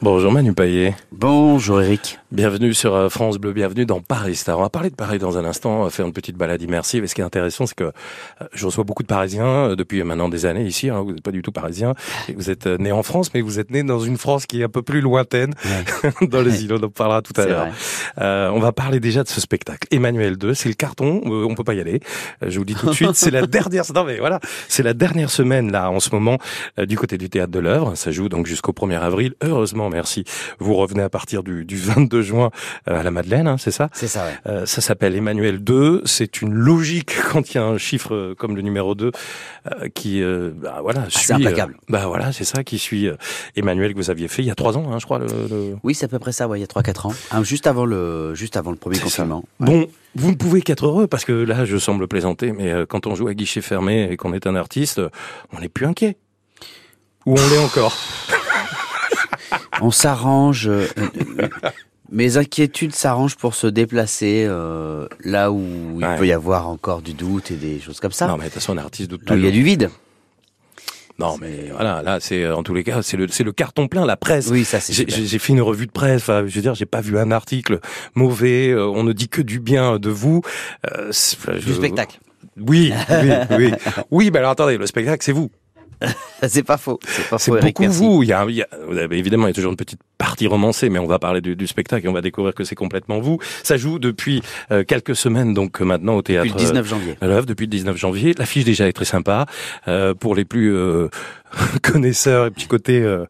Bonjour Manu Payet. Bonjour Eric. Bienvenue sur euh, France Bleu, bienvenue dans Paris Star. On va parler de Paris dans un instant, on va faire une petite balade immersive. Et ce qui est intéressant, c'est que euh, je reçois beaucoup de Parisiens euh, depuis maintenant des années ici. Hein, vous n'êtes pas du tout parisien. Vous êtes né en France, mais vous êtes né dans une France qui est un peu plus lointaine, dans les îlots. On en parlera tout à l'heure. Euh, on va parler déjà de ce spectacle. Emmanuel 2, c'est le carton. on peut pas y aller. je vous dis tout de suite, c'est la dernière. Non mais voilà, c'est la dernière semaine là en ce moment du côté du théâtre de l'œuvre. Ça joue donc jusqu'au 1er avril. Heureusement, merci. Vous revenez à partir du, du 22 juin à la Madeleine, hein, c'est ça? C'est ça, ouais. Euh, ça s'appelle Emmanuel 2. C'est une logique quand il y a un chiffre euh, comme le numéro 2 euh, qui, euh, bah, voilà, ah, suit. impeccable. bah voilà, c'est ça qui suit Emmanuel que vous aviez fait il y a trois ans, hein, je crois. Le, le... Oui, c'est à peu près ça, ouais, il y a trois quatre ans, ah, juste avant le, juste avant le premier confinement. Ouais. Bon, vous ne pouvez qu'être heureux parce que là, je semble plaisanter, mais quand on joue à guichet fermé et qu'on est un artiste, on n'est plus inquiet. Ou on l'est encore. on s'arrange. Mes inquiétudes s'arrangent pour se déplacer euh, là où il peut y avoir encore du doute et des choses comme ça. Non, mais de toute façon, un artiste doute tout. Il y a du vide. Non, mais voilà, là, c'est en tous les cas, c'est le, c'est le carton plein, la presse. Oui, ça c'est. J'ai fait une revue de presse. Enfin, je veux dire, j'ai pas vu un article mauvais. Euh, on ne dit que du bien de vous. Euh, du spectacle. Oui, oui, oui. Oui, mais alors attendez, le spectacle, c'est vous. c'est pas faux. C'est beaucoup vous. Il y, a, il y a, évidemment, il y a toujours une petite partie romancée, mais on va parler du, du spectacle et on va découvrir que c'est complètement vous. Ça joue depuis euh, quelques semaines, donc maintenant au théâtre. Depuis le 19 janvier. Euh, depuis le 19 janvier. L'affiche déjà est très sympa. Euh, pour les plus euh, connaisseurs et petit côté, euh,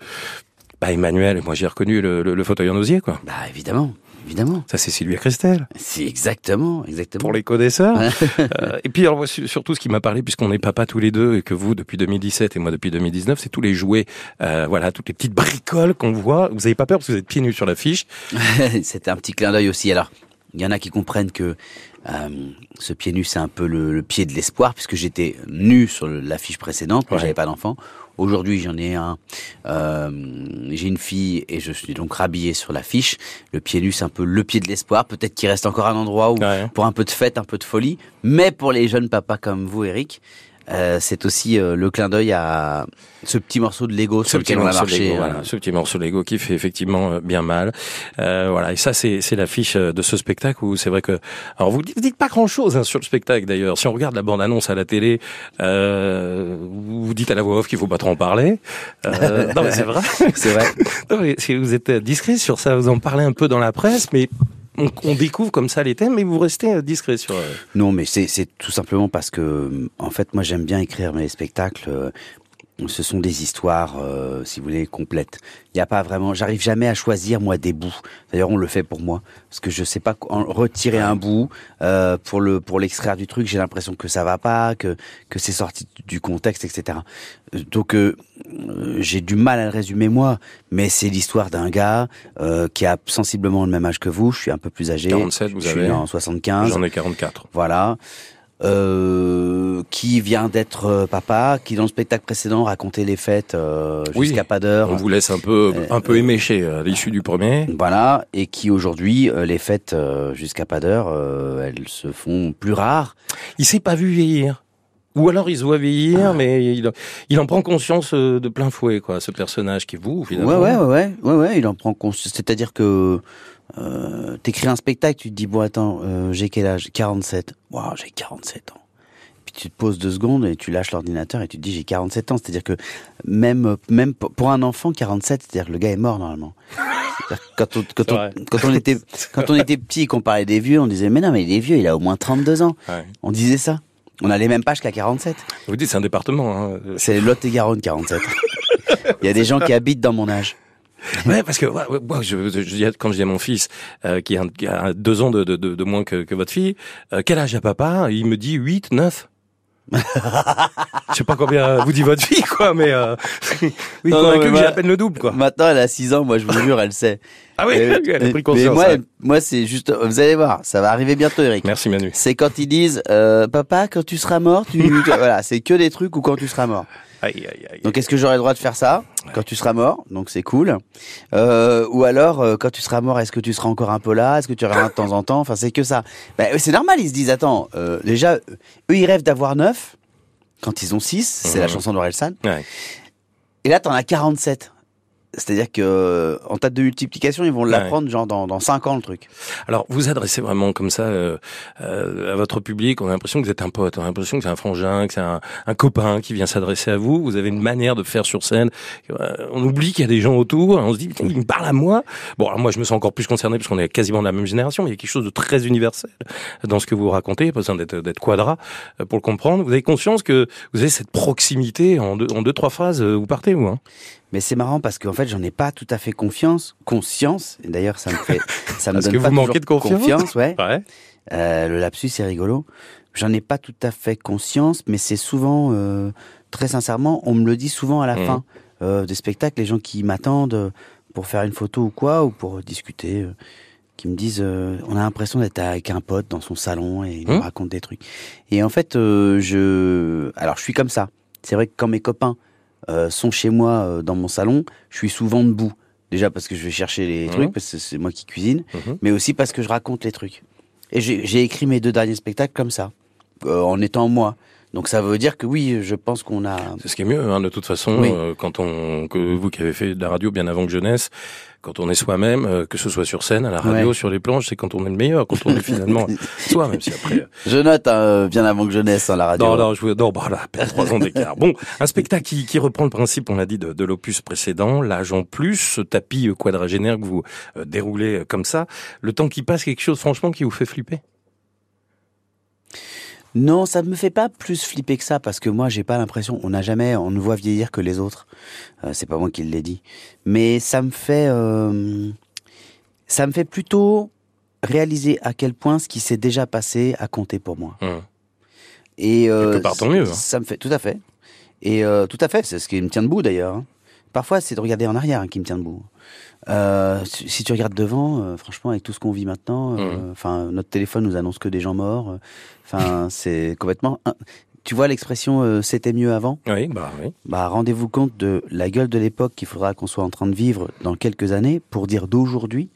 bah Emmanuel, moi j'ai reconnu le, le, le fauteuil en osier, quoi. Bah évidemment évidemment. Ça, c'est Sylvia Christel. C'est exactement, exactement. Pour les connaisseurs. euh, et puis, alors, surtout, ce qui m'a parlé, puisqu'on est papa tous les deux, et que vous, depuis 2017 et moi depuis 2019, c'est tous les jouets, euh, voilà, toutes les petites bricoles qu'on voit. Vous avez pas peur parce que vous êtes pieds nus sur l'affiche. C'était un petit clin d'œil aussi. Alors, il y en a qui comprennent que euh, ce pied nu, c'est un peu le, le pied de l'espoir, puisque j'étais nu sur l'affiche précédente, mais ouais. j'avais pas d'enfant. Aujourd'hui, j'en ai un. Euh, J'ai une fille et je suis donc rhabillé sur l'affiche. Le pied nu, c'est un peu le pied de l'espoir. Peut-être qu'il reste encore un endroit où, ouais. pour un peu de fête, un peu de folie. Mais pour les jeunes papas comme vous, Eric, euh, c'est aussi euh, le clin d'œil à ce petit morceau de Lego sur lequel on a marché. Lego, voilà, ce petit morceau de Lego qui fait effectivement euh, bien mal. Euh, voilà, et ça c'est c'est l'affiche de ce spectacle où c'est vrai que alors vous dites, dites pas grand chose hein, sur le spectacle d'ailleurs. Si on regarde la bande annonce à la télé, euh, vous dites à la voix off qu'il faut pas trop en parler. Euh, non mais c'est vrai, c'est vrai. non, mais si vous êtes discret sur ça, vous en parlez un peu dans la presse, mais on, découvre comme ça les thèmes, mais vous restez discret sur. Non, mais c'est tout simplement parce que, en fait, moi j'aime bien écrire mes spectacles. Ce sont des histoires, euh, si vous voulez, complètes. Il n'y a pas vraiment. J'arrive jamais à choisir moi des bouts. D'ailleurs, on le fait pour moi parce que je sais pas en retirer un bout euh, pour le pour l'extraire du truc. J'ai l'impression que ça va pas, que que c'est sorti du contexte, etc. Donc euh, j'ai du mal à le résumer moi, mais c'est l'histoire d'un gars euh, qui a sensiblement le même âge que vous. Je suis un peu plus âgé. 47, vous je avez. suis en 75. J'en ai 44. Voilà. Euh, qui vient d'être euh, papa, qui dans le spectacle précédent racontait les fêtes euh, jusqu'à oui, pas d'heure. On vous laisse un peu un peu éméché à l'issue du premier. Voilà, et qui aujourd'hui les fêtes jusqu'à pas d'heure, elles se font plus rares. Il s'est pas vu vieillir. Ou alors il se voit vieillir, ah. mais il, il en prend conscience de plein fouet, quoi, ce personnage qui est vous, finalement. Ouais, ouais, ouais, ouais, ouais, ouais il en prend conscience. C'est-à-dire que euh, t'écris un spectacle, tu te dis bon attends, euh, j'ai quel âge? 47. Waouh, j'ai 47 ans. Puis tu te poses deux secondes et tu lâches l'ordinateur et tu te dis j'ai 47 ans. C'est-à-dire que même même pour un enfant 47, c'est-à-dire que le gars est mort normalement. Quand on, quand, on, quand on était quand on était petit et qu'on parlait des vieux, on disait mais non mais il est vieux, il a au moins 32 ans. Ouais. On disait ça. On a les mêmes pages qu'à 47. Vous dites c'est un département. Hein. C'est Lot-et-Garonne 47. il y a des gens qui habitent dans mon âge. Ouais, parce que moi, je, je, je, quand je dis à mon fils euh, qui, a, qui, a, deux ans de, de, de, de moins que, que, votre fille, euh, quel âge a papa? Il me dit 8, 9. je sais pas combien vous dit votre fille, quoi, mais euh, oui, non, non, j'ai à peine le double, quoi. Maintenant, elle a 6 ans, moi, je vous jure, elle sait. Ah oui, et, elle a pris conscience. Mais moi, moi, c'est juste, vous allez voir, ça va arriver bientôt, Eric. Merci, Manu. C'est quand ils disent, euh, papa, quand tu seras mort, tu, voilà, c'est que des trucs ou quand tu seras mort. Aïe, aïe, aïe. Donc est-ce que j'aurai le droit de faire ça quand tu seras mort? Donc c'est cool. Euh, ou alors euh, quand tu seras mort, est-ce que tu seras encore un peu là? Est-ce que tu reviendras de temps en temps? Enfin c'est que ça. Ben, c'est normal, ils se disent attends, euh, déjà eux ils rêvent d'avoir neuf quand ils ont six. C'est mmh. la chanson d'Orelsan. Ouais. Et là t'en as 47. C'est-à-dire que en tas de multiplication, ils vont l'apprendre genre dans, dans 5 ans le truc. Alors vous adressez vraiment comme ça euh, euh, à votre public, on a l'impression que vous êtes un pote, on a l'impression que c'est un frangin, que c'est un, un, copain qui vient s'adresser à vous. Vous avez une manière de faire sur scène. Euh, on oublie qu'il y a des gens autour, on se dit putain, il me parle à moi. Bon, alors moi je me sens encore plus concerné parce qu'on est quasiment de la même génération, mais il y a quelque chose de très universel dans ce que vous racontez, pas besoin d'être d'être quadra pour le comprendre. Vous avez conscience que vous avez cette proximité en deux, en deux trois phrases, vous partez vous. Hein? Mais c'est marrant parce qu'en fait, j'en ai pas tout à fait confiance, conscience. Et d'ailleurs, ça me fait, ça me donne que pas vous manquez de confiance. confiance ouais. ouais. Euh, le lapsus, c'est rigolo. J'en ai pas tout à fait conscience, mais c'est souvent, euh, très sincèrement, on me le dit souvent à la Mhm. fin euh, des spectacles, les gens qui m'attendent pour faire une photo ou quoi, ou pour discuter, euh, qui me disent, euh, on a l'impression d'être avec un pote dans son salon et il nous Mhm. raconte des trucs. Et en fait, euh, je, alors je suis comme ça. C'est vrai que quand mes copains euh, sont chez moi euh, dans mon salon, je suis souvent debout. Déjà parce que je vais chercher les Mhm. trucs, parce que c'est moi qui cuisine, Mhm. mais aussi parce que je raconte les trucs. Et j'ai j'ai écrit mes deux derniers spectacles comme ça, euh, en étant moi. Donc ça veut dire que oui, je pense qu'on a... C'est ce qui est mieux, hein, de toute façon, Oui. euh, quand on, que vous qui avez fait de la radio bien avant que jeunesse, quand on est soi-même, euh, que ce soit sur scène, à la radio, Ouais. sur les planches, c'est quand on est le meilleur, quand on est finalement soi, même si après. euh, Je note hein, bien avant que je naisse à la radio. Non, non, je non, bah là, trois ans d'écart. Bon, un spectacle qui, qui reprend le principe, on l'a dit, de, de l'opus précédent, l'âge en plus, ce tapis euh, quadragénaire que vous euh, déroulez euh, comme ça, le temps qui passe, quelque chose, franchement, qui vous fait flipper? Non, ça me fait pas plus flipper que ça parce que moi j'ai pas l'impression, on n'a jamais, on ne voit vieillir que les autres. Euh, c'est pas moi qui l'ai dit, mais ça me fait, euh, ça me fait plutôt réaliser à quel point ce qui s'est déjà passé a compté pour moi. Hum. Et euh, Quelque part, tant mieux, hein. Ça me fait tout à fait. Et euh, tout à fait, c'est ce qui me tient debout d'ailleurs. Hein. Parfois, c'est de regarder en arrière hein, qui me tient debout. Euh, si tu regardes devant, euh, franchement, avec tout ce qu'on vit maintenant, euh, Mhm. enfin, notre téléphone nous annonce que des gens morts. Enfin, c'est complètement. Tu vois l'expression "c'était mieux avant". Oui, bah oui. Bah, rendez-vous compte de la gueule de l'époque qu'il faudra qu'on soit en train de vivre dans quelques années pour dire d'aujourd'hui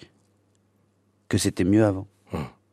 que c'était mieux avant.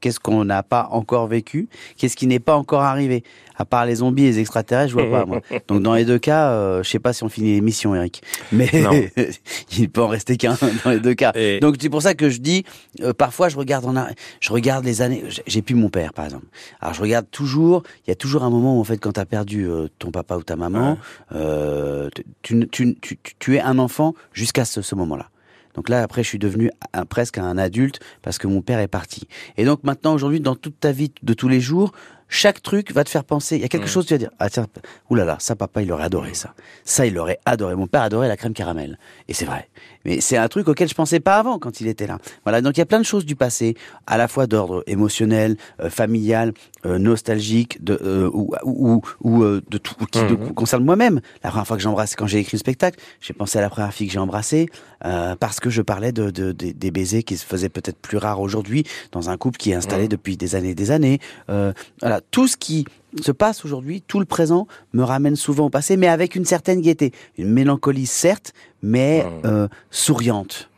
Qu'est-ce qu'on n'a pas encore vécu? Qu'est-ce qui n'est pas encore arrivé? À part les zombies et les extraterrestres, je vois pas moi. Donc dans les deux cas, euh, je sais pas si on finit l'émission, Eric. Mais il peut en rester qu'un dans les deux cas. Et- Donc c'est pour ça que je dis, euh, parfois je regarde en arri- je regarde les années. j'ai- plus mon père par exemple. Alors je regarde toujours. Il y a toujours un moment où en fait quand t'as perdu euh, ton papa ou ta maman, euh, tu, tu, tu, tu, tu es un enfant jusqu'à ce, ce moment-là. Donc là, après, je suis devenu un- presque un adulte parce que mon père est parti. Et donc maintenant, aujourd'hui, dans toute ta vie de tous les jours, chaque truc va te faire penser. Il y a quelque Mm. chose, tu vas dire, ah tiens, oulala, ça, papa, il aurait adoré ça. Ça, il aurait adoré. Mon père adorait la crème caramel. Et c'est vrai. Mais c'est un truc auquel je pensais pas avant quand il était là. Voilà. Donc il y a plein de choses du passé, à la fois d'ordre émotionnel, euh, familial, euh, nostalgique, de, euh, ou, ou, ou euh, de tout, qui de- Mhm. concerne moi-même. La première fois que j'ai embrassé, quand j'ai écrit le spectacle, j'ai pensé à la première fille que j'ai embrassée, euh, parce que je parlais de, de- des- des baisers qui se faisaient peut-être plus rares aujourd'hui dans un couple qui est installé Mhm. depuis des années et des années. Euh, voilà, tout ce qui se passe aujourd'hui, tout le présent me ramène souvent au passé, mais avec une certaine gaieté, une mélancolie certes, mais Mhm. euh, souriante.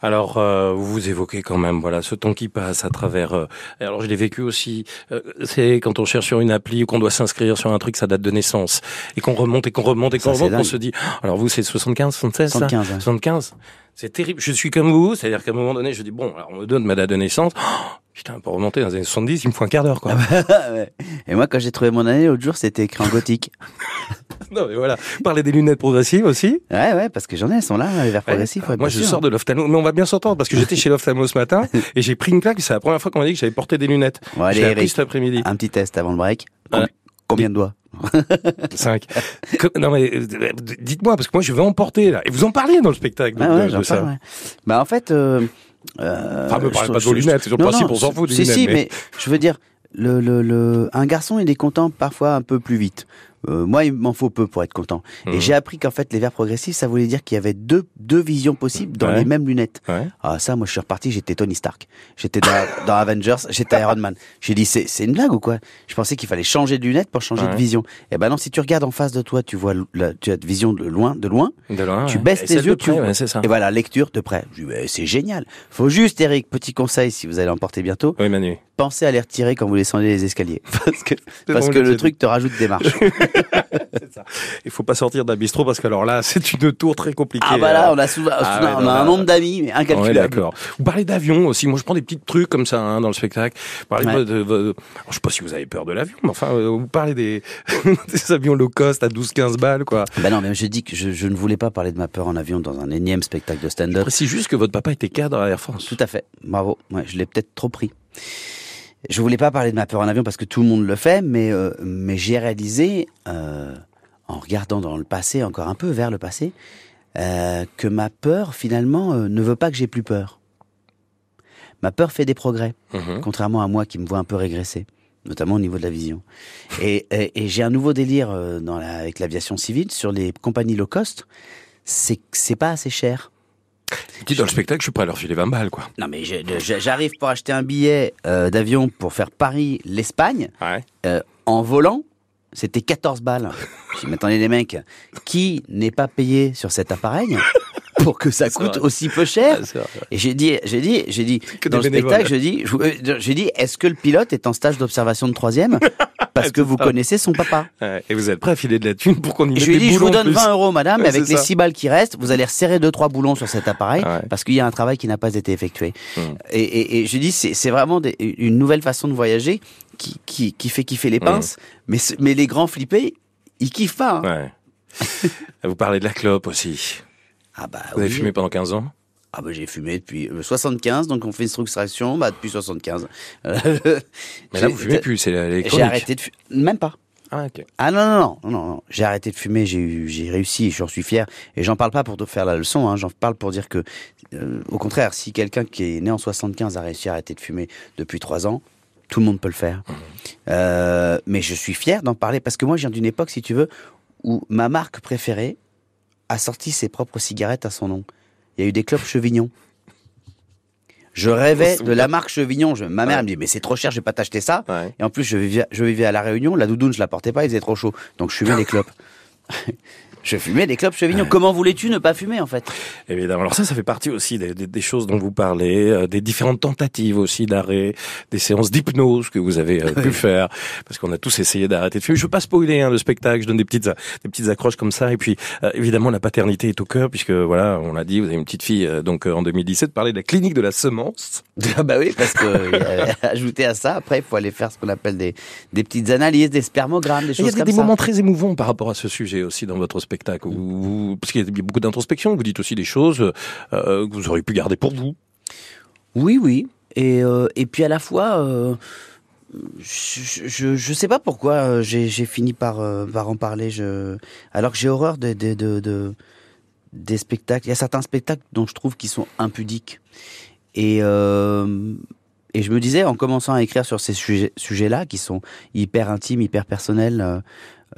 Alors, euh, vous évoquez quand même, voilà, ce temps qui passe à travers. euh, alors, je l'ai vécu aussi. euh, c'est quand on cherche sur une appli ou qu'on doit s'inscrire sur un truc, ça date de naissance, et qu'on remonte et qu'on remonte et qu'on remonte, on dingue. se dit. ah, Alors vous, c'est 75, 76, ça 75, ouais. 75. C'est terrible. Je suis comme vous, c'est-à-dire qu'à un moment donné, je dis bon, alors on me donne ma date de naissance. Oh, putain, pour remonter dans les années 70, il me faut un quart d'heure, quoi. Ouais. Et moi, quand j'ai trouvé mon année l'autre jour, c'était écrit en gothique. non, mais voilà. Parler des lunettes progressives aussi. Ouais, ouais, parce que j'en ai, elles sont là, les verres progressifs. ouais, Moi, je sûr. sors de l'ophtalmo, mais on va bien s'entendre parce que j'étais chez l'ophtalmo ce matin et j'ai pris une claque. C'est la première fois qu'on m'a dit que j'avais porté des lunettes. Bon, allez, Eric, cet après-midi. un petit test avant le break. Combien de doigts 5. non mais euh, dites-moi parce que moi je vais en porter là et vous en parlez dans le spectacle Ah de, ouais, de ça. parle, ouais. Bah en fait, euh, euh, Enfin, me parlez je- pas de vos lunettes, c'est le principe, on s'en fout des si, lunettes. Si, mais- mais je veux dire, le, le, le, un garçon, il est content parfois un peu plus vite. Euh, moi, il m'en faut peu pour être content. Et Mhm. j'ai appris qu'en fait, les verres progressifs, ça voulait dire qu'il y avait deux, deux visions possibles dans Ouais. les mêmes lunettes. Ouais. Ah ça, moi, je suis reparti, j'étais Tony Stark. J'étais dans, dans Avengers, j'étais Iron Man. J'ai dit, c'est, c'est une blague ou quoi? Je pensais qu'il fallait changer de lunettes pour changer Ouais. de vision. Et ben non, si tu regardes en face de toi, tu vois, la, tu as de vision de loin, de loin. De loin, Tu baisses tes yeux, tu vois. ça. Et voilà, lecture de près. C'est génial. Faut juste, Eric, petit conseil, si vous allez emporter bientôt, Oui, Manu. Pensez à les retirer quand vous descendez les escaliers. Parce que, parce bon, que le truc te rajoute des marches. Il faut pas sortir d'un bistrot parce que alors là, c'est une tour très compliquée. Ah bah là, on a souvent, Ah on ouais, a non, un là- nombre d'amis, mais Ouais, incalculable. d'accord. Vous parlez d'avion aussi. Moi, je prends des petits trucs comme ça hein, dans le spectacle. Vous parlez Ouais. pas de, de- je sais pas si vous avez peur de l'avion, mais enfin, euh, vous parlez des, des avions low cost à 12-15 balles, quoi. Bah non, mais je dis que je, je ne voulais pas parler de ma peur en avion dans un énième spectacle de stand-up. précise juste que votre papa était cadre à Air France. Tout à fait. Bravo. Ouais, je l'ai peut-être trop pris. Je voulais pas parler de ma peur en avion parce que tout le monde le fait, mais euh, mais j'ai réalisé euh, en regardant dans le passé, encore un peu vers le passé, euh, que ma peur finalement ne veut pas que j'ai plus peur. Ma peur fait des progrès, Mhm. contrairement à moi qui me vois un peu régresser, notamment au niveau de la vision. Et, et, et j'ai un nouveau délire dans la, avec l'aviation civile sur les compagnies low cost. C'est que c'est pas assez cher. Dis dans le spectacle, je suis prêt à leur filer 20 balles, quoi. Non mais j'arrive pour acheter un billet euh, d'avion pour faire Paris-l'Espagne Ouais. euh, en volant. C'était 14 balles. Je attendez les mecs, qui n'est pas payé sur cet appareil? pour que ça coûte vrai. aussi peu cher Ah. Et j'ai dit, j'ai dit, j'ai dit, Que dans le spectacle, je dis, euh, j'ai dit, est-ce que le pilote est en stage d'observation de troisième parce que vous ça. connaissez son papa. Et vous êtes prêt à filer de la thune pour qu'on y et mette je lui ai dit, je vous donne plus. 20 euros, madame, Ouais, avec les ça. 6 balles qui restent, vous allez resserrer deux trois boulons sur cet appareil, Ouais. parce qu'il y a un travail qui n'a pas été effectué. Mm. Et, et, et je dis, c'est c'est vraiment des- une nouvelle façon de voyager qui, qui, qui fait kiffer les pinces, mais, mais les grands flippés, ils kiffent pas. hein. Ouais. vous parlez de la clope aussi. Ah bah, Vous avez fumé pendant 15 ans Ah bah j'ai fumé depuis euh, 75, donc on fait une soustraction, bah depuis 75. Euh, Mais là, vous fumez plus, c'est les J'ai arrêté de fumer. Même pas. Ah, ok. Ah non, non, non, non, non, j'ai arrêté de fumer, j'ai réussi, j'en suis fier. Et j'en parle pas pour te faire la leçon, hein, j'en parle pour dire que, euh, au contraire, si quelqu'un qui est né en 75 a réussi à arrêter de fumer depuis trois ans, tout le monde peut le faire. Euh, mais je suis fier d'en parler parce que moi, je viens d'une époque, si tu veux, où ma marque préférée a sorti ses propres cigarettes à son nom. Il y a eu des clubs Chevignon. Je rêvais de la marque Chevignon. Je- ma mère Ouais. me dit, mais c'est trop cher, je vais pas t'acheter ça. Ouais. Et en plus, je vivais, je vivais à La Réunion, la doudoune, je la portais pas, il faisait trop chaud. Donc, je fumais des clopes. Je fumais des clopes Chevignon. Comment voulais-tu ne pas fumer, en fait? Évidemment. Alors ça, ça fait partie aussi des, des- des choses dont vous parlez, euh, des différentes tentatives aussi d'arrêt, des séances d'hypnose que vous avez euh, pu faire, parce qu'on a tous essayé d'arrêter de fumer. Je veux pas spoiler hein, le spectacle, je donne des petites des petites accroches comme ça. Et puis euh, évidemment, la paternité est au cœur, puisque voilà, on l'a dit, vous avez une petite fille, euh, donc euh, en 2017, parler de la clinique de la semence. Ah bah oui, parce que euh, ajouté à ça, après, il faut aller faire ce qu'on appelle des, des petites analyses, des spermogrammes, des Il y choses a des, comme des ça. moments très émouvants par rapport à ce sujet aussi dans votre spectacle, où vous, parce qu'il y a beaucoup d'introspection, vous dites aussi des choses euh, que vous auriez pu garder pour vous. Oui, oui. Et, euh, et puis à la fois, euh, je, je, sais pas pourquoi euh, j'ai fini par, euh, par en parler. Je... Alors que j'ai horreur de, de, de, de- des spectacles. Il y a certains spectacles dont je trouve qu'ils sont impudiques. Et, euh, et je me disais, en commençant à écrire sur ces sujets- sujets-là, qui sont hyper intimes, hyper personnels,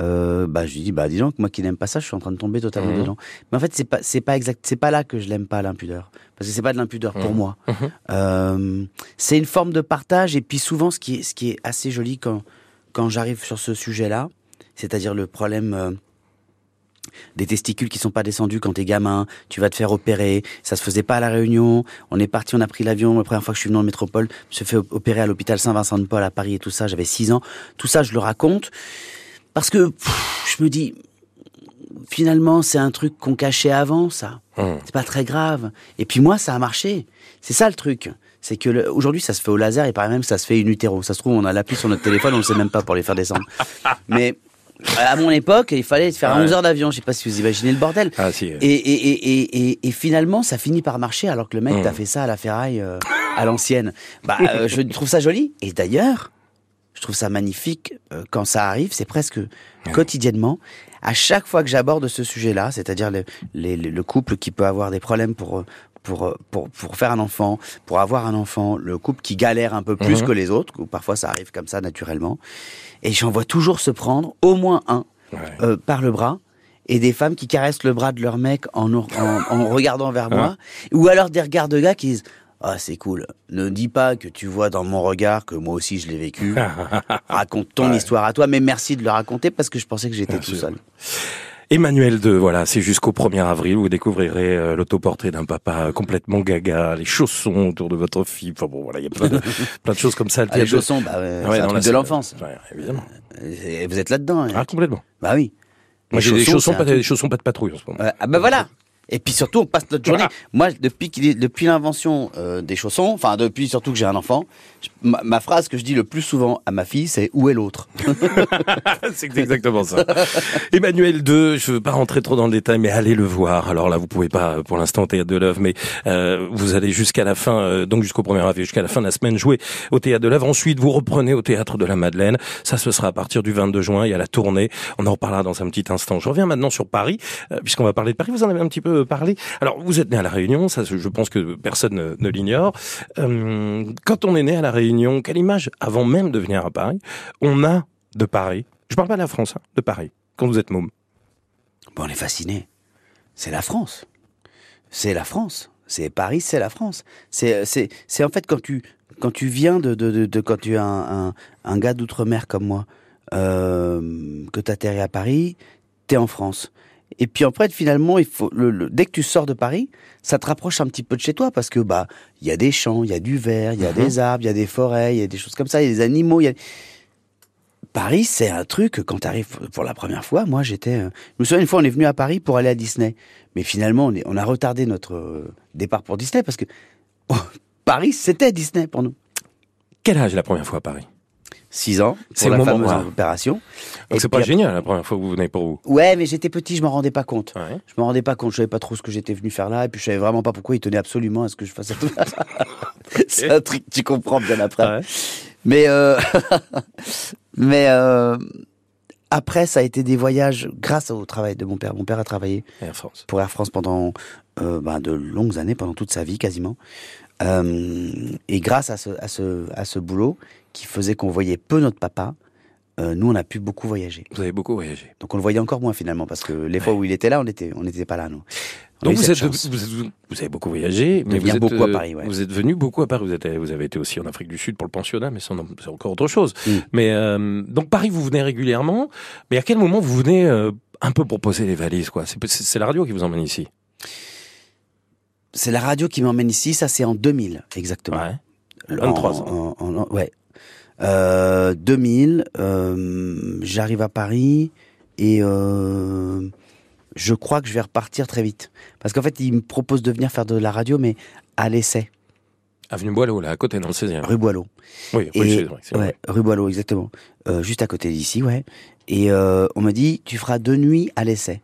euh, bah, je lui dis, bah, dis donc, moi qui n'aime pas ça, je suis en train de tomber totalement Mhm. dedans. Mais en fait, c'est pas, c'est pas exact, c'est pas là que je l'aime pas, l'impudeur. Parce que c'est pas de l'impudeur pour Mhm. moi. Mhm. Euh, c'est une forme de partage et puis souvent ce qui est, ce qui est assez joli quand, quand j'arrive sur ce sujet-là, c'est-à-dire le problème euh, des testicules qui sont pas descendus quand t'es gamin, tu vas te faire opérer, ça se faisait pas à la Réunion, on est parti, on a pris l'avion, la première fois que je suis venu en métropole, je me suis fait opérer à l'hôpital Saint-Vincent-de-Paul à Paris et tout ça, j'avais 6 ans, tout ça je le raconte parce que pff, je me dis finalement c'est un truc qu'on cachait avant ça. Hum. C'est pas très grave. Et puis moi, ça a marché. C'est ça le truc. C'est que le- aujourd'hui, ça se fait au laser et par même que ça se fait in utero. Ça se trouve, on a l'appli sur notre téléphone, on le sait même pas pour les faire descendre. Mais à mon époque, il fallait faire Ouais. 11 heures d'avion. Je sais pas si vous imaginez le bordel. Ah si. Et, et, et, et, et, et finalement, ça finit par marcher alors que le mec t'a fait ça à la ferraille euh, à l'ancienne. Bah, euh, je trouve ça joli. Et d'ailleurs, je trouve ça magnifique euh, quand ça arrive. C'est presque quotidiennement. À chaque fois que j'aborde ce sujet-là, c'est-à-dire le, les- le- le couple qui peut avoir des problèmes pour pour, pour pour faire un enfant, pour avoir un enfant, le couple qui galère un peu plus Mhm. que les autres, ou parfois ça arrive comme ça naturellement, et j'en vois toujours se prendre au moins un Ouais. euh, par le bras et des femmes qui caressent le bras de leur mec en, en, en regardant vers moi ou alors des regards de gars qui disent ah c'est cool ne dis pas que tu vois dans mon regard que moi aussi je l'ai vécu raconte ton Ouais. histoire à toi mais merci de le raconter parce que je pensais que j'étais tout seul Emmanuel 2, voilà, c'est jusqu'au 1er avril, vous découvrirez euh, l'autoportrait d'un papa complètement gaga, les chaussons autour de votre fille, enfin bon, voilà, il y a plein de, plein de choses comme ça. ah, les chaussons bah, Ouais, c'est un truc de l'enfance Ouais, évidemment. Et vous êtes là dedans Ah, complètement. bah oui Moi, j'ai des chaussons, pas, truc. des chaussons pas de patrouille en ce moment. Ah ben voilà. Et puis surtout, on passe notre journée. Moi, depuis qu'il est- depuis l'invention euh, des chaussons, enfin depuis surtout que j'ai un enfant, je- ma, ma phrase que je dis le plus souvent à ma fille, c'est où est l'autre? C'est exactement ça. Emmanuel II, je veux pas rentrer trop dans le détail, mais allez le voir. Alors là, vous pouvez pas euh, pour l'instant au Théâtre de l'œuvre, mais euh, vous allez jusqu'à la fin, euh, donc jusqu'au 1er avril, jusqu'à la fin de la semaine, jouer au Théâtre de l'œuvre. Ensuite, vous reprenez au Théâtre de la Madeleine. Ça, ce sera à partir du 22 juin. Il y a la tournée. On en reparlera dans un petit instant. Je reviens maintenant sur Paris, puisqu'on va parler de Paris. Vous en avez un petit peu parlé. Alors, vous êtes né à la Réunion. Ça, je pense que personne ne, l'ignore. Euh, quand on est né à la Réunion, quelle image, avant même de venir à Paris, on a de Paris? Je parle pas de la France, hein, de Paris. Quand vous êtes môme. Bon, on est fasciné. C'est la France. C'est la France. C'est Paris, c'est la France. C'est, c'est, en fait quand tu, quand tu viens de, de, quand tu es un, un, gars d'outre-mer comme moi, euh, que t'atterris à Paris, t'es en France. Et puis en fait, finalement, il faut, le, le- dès que tu sors de Paris, ça te rapproche un petit peu de chez toi parce que bah, il y a des champs, il y a du verre, il y a des arbres, il y a des forêts, il y a des choses comme ça, il y a des animaux, il y a Paris, c'est un truc, quand tu arrives pour la première fois, moi j'étais... euh, Je me souviens une fois, on est venu à Paris pour aller à Disney. Mais finalement, on, est- on a retardé notre euh, départ pour Disney parce que oh, Paris, c'était Disney pour nous. Quel âge la première fois à Paris? Six ans, C'est pour la moment, fameuse ouais. opération. Donc c'est pas génial la première fois que vous venez pour vous. Ouais, mais j'étais petit, je m'en rendais pas compte. Ouais. Je me rendais pas compte, je savais pas trop ce que j'étais venu faire là, et puis je savais vraiment pas pourquoi il tenait absolument à ce que je fasse ça. C'est un truc que tu comprends bien après. Ouais. Mais euh, mais euh, après, ça a été des voyages grâce au travail de mon père. Mon père a travaillé Air France. pour Air France pendant euh, bah, de longues années, pendant toute sa vie quasiment. Euh, et grâce à ce, à ce, à ce boulot qui faisait qu'on voyait peu notre papa, euh, nous on a pu beaucoup voyager. Vous avez beaucoup voyagé. Donc on le voyait encore moins finalement parce que les fois où il était là, on était, on n'était pas là nous. On Donc vous, êtes, vous, êtes- vous avez beaucoup voyagé, mais vous êtes beaucoup à euh, Paris, ouais. Vous êtes venu beaucoup à Paris. Vous, êtes, vous avez été aussi en Afrique du Sud pour le pensionnat, mais c'est en- c'est encore autre chose. Mm. Mais euh, donc Paris, vous venez régulièrement. Mais à quel moment vous venez euh, un peu pour poser les valises, quoi? C'est la radio qui vous emmène ici. C'est la radio qui m'emmène ici, ça c'est en 2000 exactement. Ouais. En- 23 en- en- en- ouais. Euh, 2000, euh, j'arrive à Paris et euh, je crois que je vais repartir très vite. Parce qu'en fait, il me propose de venir faire de la radio, mais à l'essai, Avenue Boileau, là, à côté, dans le 16e. rue Boileau. Oui, oui, Et- c'est vrai. Ouais, rue Boileau, exactement. Euh, juste à côté d'ici, ouais. Et euh, on m'a dit, tu feras deux nuits à l'essai.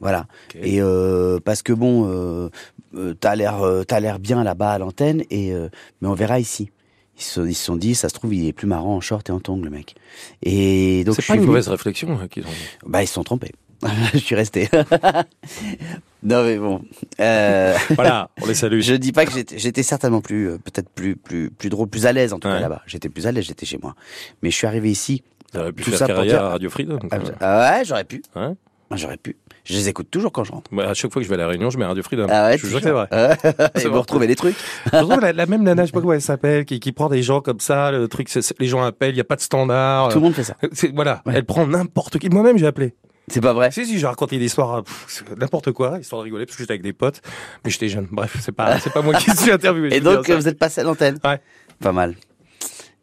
Voilà. Et euh, parce que bon, euh, euh, t'as l'air, euh, t'as l'air bien là-bas à l'antenne, et mais on verra ici. Ils se, ils se sont dit, ça se trouve, il est plus marrant en short et en tongs, le mec. Et donc, C'est pas une venu- mauvaise réflexion hein, qu'ils ont. Bah, ils se sont trompés. je suis resté. non, mais bon. Euh, Voilà, on les salue. je dis pas que j'étais, j'étais certainement plus, peut-être plus, plus, plus drôle, plus à l'aise en tout Ouais. cas là-bas. J'étais plus à l'aise, j'étais chez moi. Mais je suis arrivé ici. Auriez pu tout faire ça pour carrière dire- à Radio Freedom. Ah, ouais, j'aurais pu. Ouais. Ah, J'aurais pu. Je les écoute toujours quand je rentre. Bah, à chaque fois que je vais à la Réunion, je mets Radio Freedom. Ah ouais, je jure c'est vrai. Et vous retrouvez les trucs. Je retrouve la, la même nana, je sais pas comment elle s'appelle, qui, qui prend des gens comme ça, le truc, les gens appellent, il n'y a pas de standard. Tout le monde fait ça. Euh, voilà, Ouais. elle prend n'importe qui. Moi-même, j'ai appelé. C'est pas vrai. Si, si, j'ai raconté des histoires, c'est n'importe quoi, histoire de rigoler, parce que j'étais avec des potes, mais j'étais jeune. Bref, c'est pas, c'est pas moi qui suis interviewé. Et donc, vous êtes passé à l'antenne. Ouais. Pas mal.